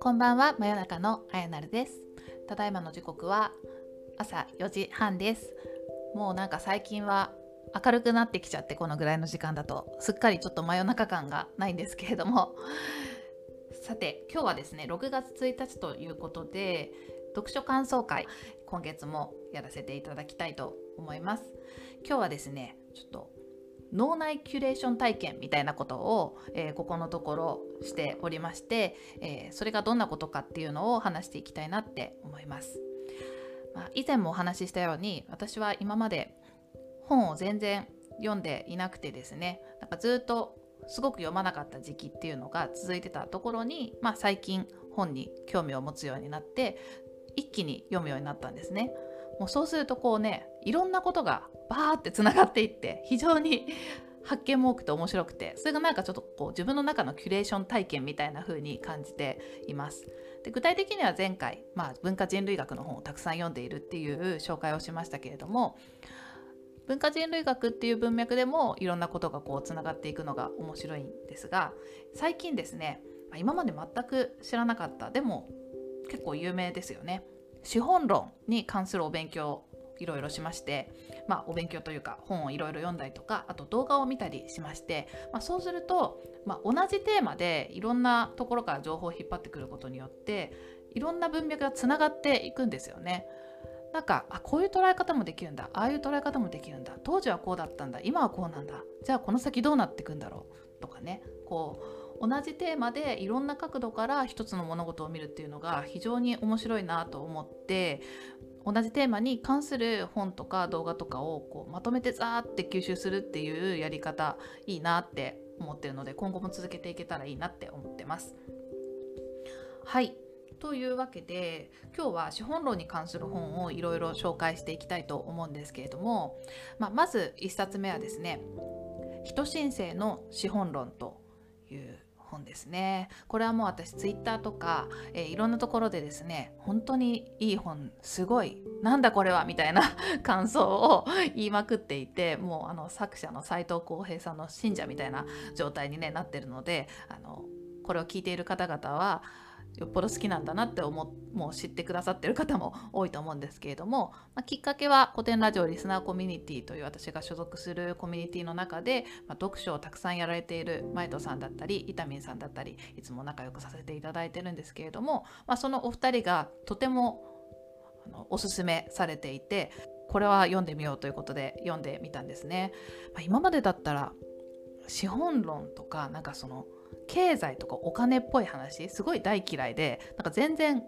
こんばんは真夜中のあやなるです。ただいまの時刻は朝4時半です。もうなんか最近は明るくなってきちゃってこのぐらいの時間だとすっかりちょっと真夜中感がないんですけれども。さて今日はですね6月1日ということで読書感想会今月もやらせていただきたいと思います。今日はですねちょっと脳内キュレーション体験みたいなことを、えー、ここのところしておりまして、えー、それがどんなことかっていうのを話していきたいなって思います。まあ、以前もお話ししたように私は今まで本を全然読んでいなくてですねなんかずっとすごく読まなかった時期っていうのが続いてたところに、まあ、最近本に興味を持つようになって一気に読むようになったんですね。もうそうするとこうねいろんなことがバーってつながっていって非常に 発見も多くて面白くてそれがなんかちょっとこう自分の中のキュレーション体験みたいな風に感じています。で具体的には前回、まあ、文化人類学の本をたくさん読んでいるっていう紹介をしましたけれども文化人類学っていう文脈でもいろんなことがこうつながっていくのが面白いんですが最近ですね今まで全く知らなかったでも結構有名ですよね資本論に関するお勉強いろいろしまして、まあ、お勉強というか本をいろいろ読んだりとかあと動画を見たりしまして、まあ、そうすると、まあ、同じテーマでいろんなところから情報を引っ張ってくることによっていろんな文脈がつながっていくんですよね。なんかあこういう捉え方もできるんだああいう捉え方もできるんだ当時はこうだったんだ今はこうなんだじゃあこの先どうなっていくんだろうとかねこう同じテーマでいろんな角度から一つの物事を見るっていうのが非常に面白いなと思って同じテーマに関する本とか動画とかをこうまとめてザーって吸収するっていうやり方いいなって思ってるので今後も続けていけたらいいなって思ってます。はいというわけで今日は資本論に関する本をいろいろ紹介していきたいと思うんですけれども、まあ、まず1冊目はですね「人申請の資本論」という本ですね。これはもう私ツイッターとか、えー、いろんなところでですね本当にいい本すごいなんだこれはみたいな 感想を言いまくっていてもうあの作者の斎藤浩平さんの信者みたいな状態に、ね、なってるのであのこれを聞いている方々はよっぽど好きなんだなって思もう知ってくださってる方も多いと思うんですけれども、まあ、きっかけは古典ラジオリスナーコミュニティという私が所属するコミュニティの中で、まあ、読書をたくさんやられているマイトさんだったりイタミンさんだったりいつも仲良くさせていただいてるんですけれども、まあ、そのお二人がとてもおすすめされていてこれは読んでみようということで読んでみたんですね。ま、今までだったら資本論とかなんかその経済とかお金っぽい話すごい大嫌いでなんか全然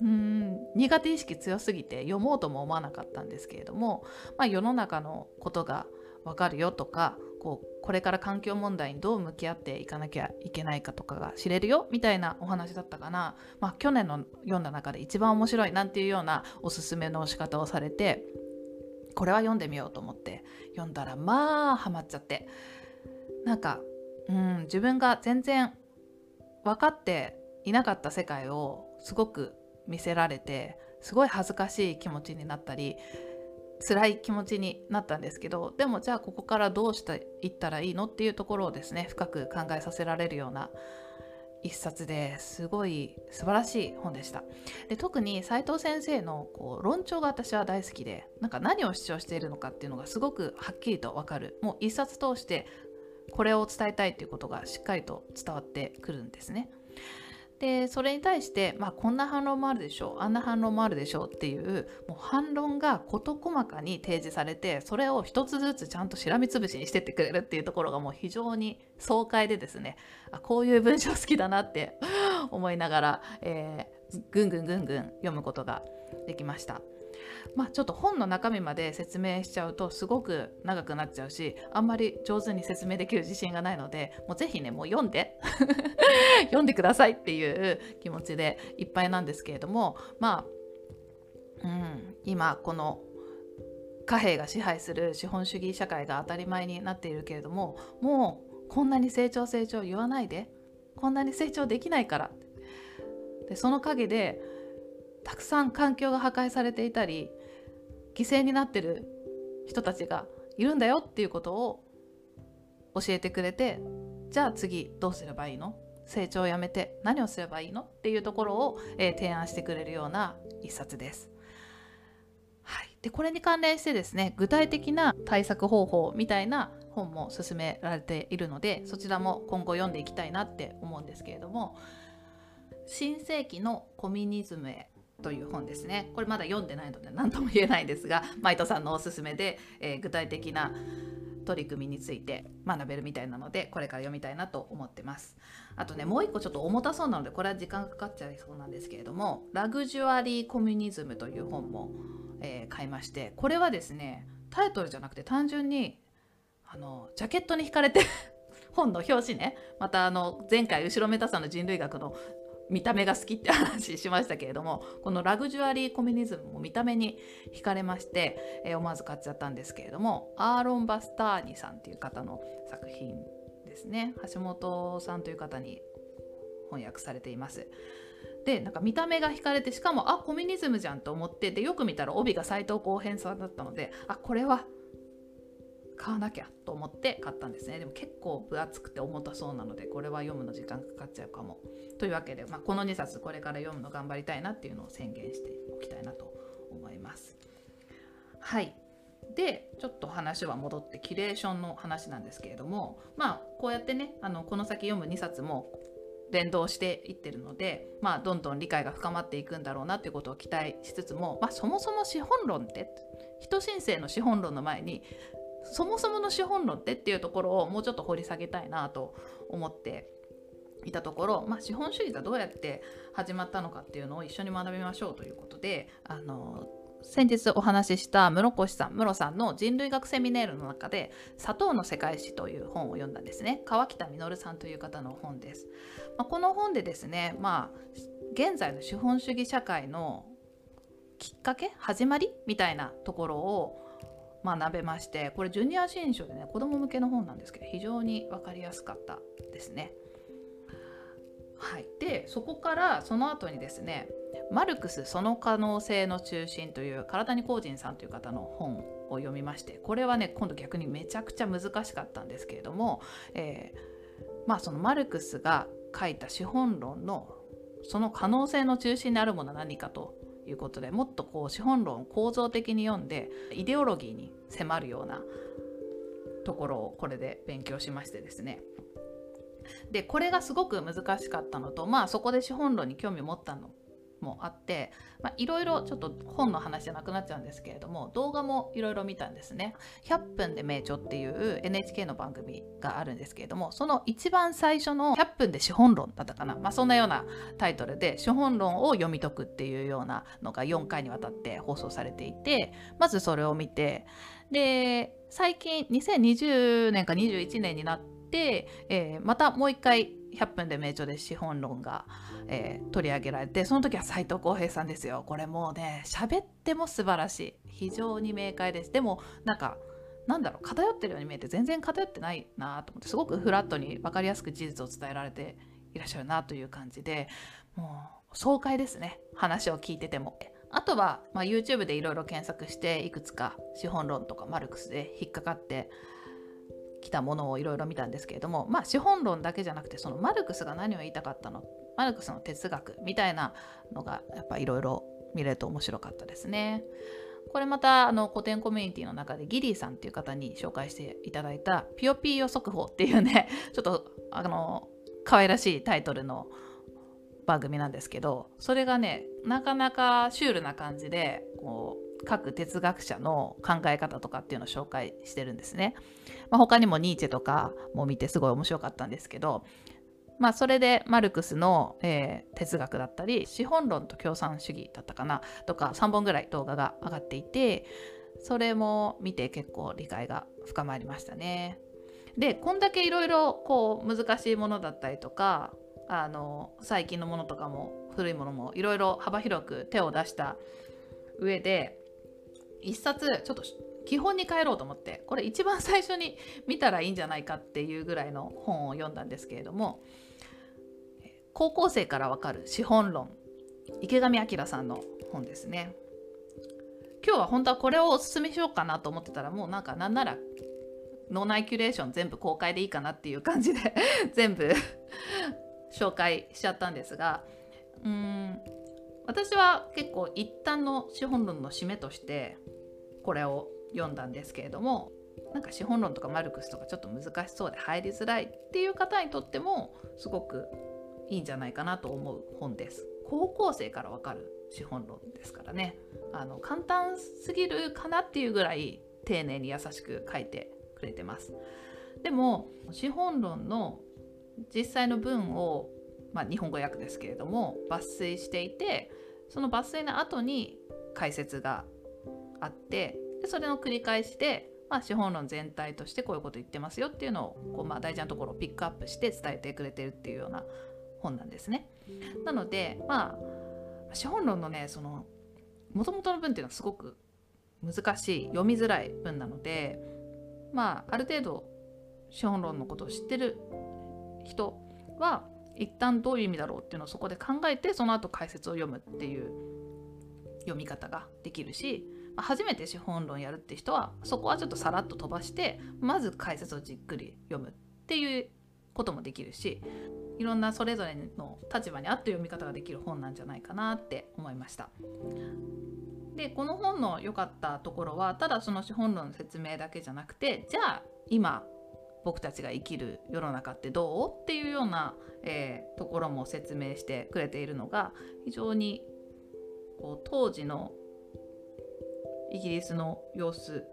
うん苦手意識強すぎて読もうとも思わなかったんですけれども、まあ、世の中のことが分かるよとかこうこれから環境問題にどう向き合っていかなきゃいけないかとかが知れるよみたいなお話だったかな、まあ、去年の読んだ中で一番面白いなんていうようなおすすめの仕方をされてこれは読んでみようと思って読んだらまあハマっちゃって。なんかうん、自分が全然分かっていなかった世界をすごく見せられてすごい恥ずかしい気持ちになったり辛い気持ちになったんですけどでもじゃあここからどうしていったらいいのっていうところをですね深く考えさせられるような一冊ですごい素晴らしい本でした。で特に斉藤先生のこう論調が私は大好きでなんか何を主張しているのかっていうのがすごくはっきりと分かる。もう一冊通してこれを伝えたいということがしっかりと伝わってくるんですね。でそれに対して、まあ、こんな反論もあるでしょうあんな反論もあるでしょうっていうもう反論が事細かに提示されてそれを一つずつちゃんとしらみつぶしにしてってくれるっていうところがもう非常に爽快でですねあこういう文章好きだなって 思いながら、えー、ぐんぐんぐんぐん読むことができました。まあ、ちょっと本の中身まで説明しちゃうとすごく長くなっちゃうしあんまり上手に説明できる自信がないのでもうぜひねもう読んで。読んでくださいっていう気持ちでいっぱいなんですけれどもまあ、うん、今この貨幣が支配する資本主義社会が当たり前になっているけれどももうこんなに成長成長言わないで。こんなに成長できないから。でその陰でたくさん環境が破壊されていたり犠牲になってる人たちがいるんだよっていうことを教えてくれてじゃあ次どうすればいいの？成長をやめて何をすればいいの？っていうところを、えー、提案してくれるような一冊です。はい、でこれに関連してですね具体的な対策方法みたいな本も勧められているのでそちらも今後読んでいきたいなって思うんですけれども「新世紀のコミュニズムへ」という本ですね。これまだ読んでないので何とも言えないんですがマイトさんのおすすめで、えー、具体的な取り組みについて学べるみたいなのでこれから読みたいなと思ってます。あとねもう一個ちょっと重たそうなのでこれは時間かかっちゃいそうなんですけれども「ラグジュアリー・コミュニズム」という本も、えー、買いましてこれはですねタイトルじゃなくて単純にあのジャケットに惹かれて 本の表紙ね。またあの前回後ろめたさの人類学の見た目が好きって話しましたけれどもこのラグジュアリーコミュニズムも見た目に惹かれまして、えー、思わず買っちゃったんですけれどもアーロン・バスターニさんという方の作品ですね橋本さんという方に翻訳されています。でなんか見た目が惹かれてしかもあコミュニズムじゃんと思ってでよく見たら帯が斎藤浩平さんだったのであこれは買わなきゃと思って買ったんですね。でも結構分厚くて重たそうなのでこれは読むの時間かかっちゃうかも。というわけで、まあ、この2冊これから読むの頑張りたいなっていうのを宣言しておきたいなと思います。はい。でちょっと話は戻ってキュレーションの話なんですけれどもまあこうやってねあのこの先読む2冊も連動していってるので、まあ、どんどん理解が深まっていくんだろうなということを期待しつつも、まあ、そもそも資本論って人申請の資本論の前にそもそもの資本論ってっていうところをもうちょっと掘り下げたいなと思っていたところ、まあ、資本主義がどうやって始まったのかっていうのを一緒に学びましょうということであの先日お話しした室越さん室さんの人類学セミネールの中で「砂糖の世界史」という本を読んだんですね。川北実さんという方の本です、まあ、この本でですねまあ現在の資本主義社会のきっかけ始まりみたいなところを学べましてこれジュニア新書でね子供向けの本なんですけど非常に分かりやすかったですね。はい、でそこからその後にですね「マルクスその可能性の中心」という唐谷光人さんという方の本を読みましてこれはね今度逆にめちゃくちゃ難しかったんですけれども、えー、まあそのマルクスが書いた資本論のその可能性の中心にあるものは何かということでもっとこう資本論を構造的に読んでイデオロギーに迫るようなところをこれで勉強しましてですね。でこれがすごく難しかったのとまあそこで資本論に興味を持ったの。もあっていろいろちょっと本の話じゃなくなっちゃうんですけれども動画もいろいろ見たんですね「100分で名著」っていう NHK の番組があるんですけれどもその一番最初の「100分で資本論」だったかな、まあ、そんなようなタイトルで資本論を読み解くっていうようなのが4回にわたって放送されていてまずそれを見てで最近2020年か21年になって、えー、またもう一回100分で名著で資本論がえー、取り上げられてその時は斎藤浩平さんですよ。これもうね喋っても素晴らしい。非常に明快です。でもなんかなんだろう偏ってるように見えて全然偏ってないなと思ってすごくフラットに分かりやすく事実を伝えられていらっしゃるなという感じでもう爽快ですね。話を聞いてても。あとは、まあ、YouTube でいろいろ検索していくつか資本論とかマルクスで引っかかってきたものをいろいろ見たんですけれどもまあ資本論だけじゃなくてそのマルクスが何を言いたかったの？マルクスの哲学みたいなのがやっぱいろいろ見れると面白かったですね。これまたあの古典コミュニティの中でギリーさんっていう方に紹介していただいた「ピヨピヨ速報」っていうね ちょっとあの可愛らしいタイトルの番組なんですけどそれがねなかなかシュールな感じでこう各哲学者の考え方とかっていうのを紹介してるんですね。まあ、他にもニーチェとかも見てすごい面白かったんですけどまあ、それでマルクスの、えー、哲学だったり資本論と共産主義だったかなとか3本ぐらい動画が上がっていてそれも見て結構理解が深まりましたね。でこんだけいろいろこう難しいものだったりとかあの最近のものとかも古いものもいろいろ幅広く手を出した上で一冊ちょっと基本に帰ろうと思ってこれ一番最初に見たらいいんじゃないかっていうぐらいの本を読んだんですけれども高校生からわかる資本論池上彰さんの本ですね。今日は本当はこれをおすすめしようかなと思ってたらもうなんかなんなら脳内キュレーション全部公開でいいかなっていう感じで全部 紹介しちゃったんですがうーん私は結構一旦の資本論の締めとしてこれを読んだんですけれどもなんか資本論とかマルクスとかちょっと難しそうで入りづらいっていう方にとってもすごくいいんじゃないかなと思う本です。高校生からわかる資本論ですからねあの簡単すぎるかなっていうぐらい丁寧に優しく書いてくれてます。でも資本論の実際の文を、まあ、日本語訳ですけれども抜粋していてその抜粋の後に解説があってでそれの繰り返しで、まあ、資本論全体としてこういうこと言ってますよっていうのをこう、まあ、大事なところをピックアップして伝えてくれてるっていうような本なんですね。なのでまあ資本論のねその元々の文っていうのはすごく難しい読みづらい文なのでまあある程度資本論のことを知ってる人は一旦どういう意味だろうっていうのをそこで考えてその後解説を読むっていう読み方ができるし初めて資本論やるって人はそこはちょっとさらっと飛ばしてまず解説をじっくり読むっていうこともできるしいろんなそれぞれの立場に合った読み方ができる本なんじゃないかなって思いました。でこの本の良かったところはただその資本論の説明だけじゃなくてじゃあ今僕たちが生きる世の中ってどうっていうような、えー、ところも説明してくれているのが非常にこう当時のイギリスの様子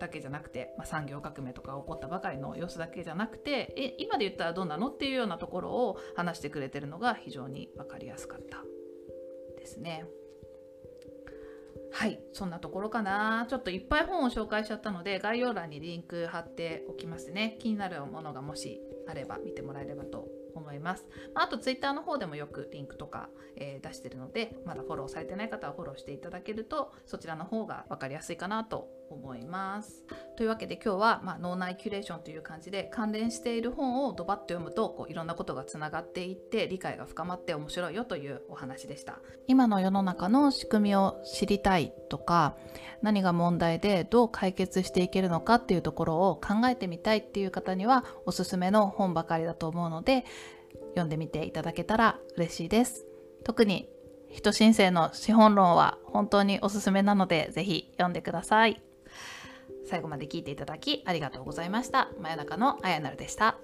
だけじゃなくて、まあ、産業革命とか起こったばかりの様子だけじゃなくてえ今で言ったらどうなのっていうようなところを話してくれてるのが非常に分かりやすかったですね。はいそんなところかなちょっといっぱい本を紹介しちゃったので概要欄にリンク貼っておきますね気になるものがもしあれば見てもらえればと思います。あと Twitter の方でもよくリンクとか、え、出してるのでまだフォローされてない方はフォローしていただけるとそちらの方が分かりやすいかなと思います。というわけで今日は、まあ、脳内キュレーションという感じで関連している本をドバッと読むとこういろんなことがつながっていって理解が深まって面白いよというお話でした。今の世の中の仕組みを知りたいとか何が問題でどう解決していけるのかっていうところを考えてみたいっていう方にはおすすめの本ばかりだと思うので読んでみていただけたら嬉しいです。特に人申請の資本論は本当におすすめなのでぜひ読んでください。最後まで聞いていただきありがとうございました。真夜中のあやなるでした。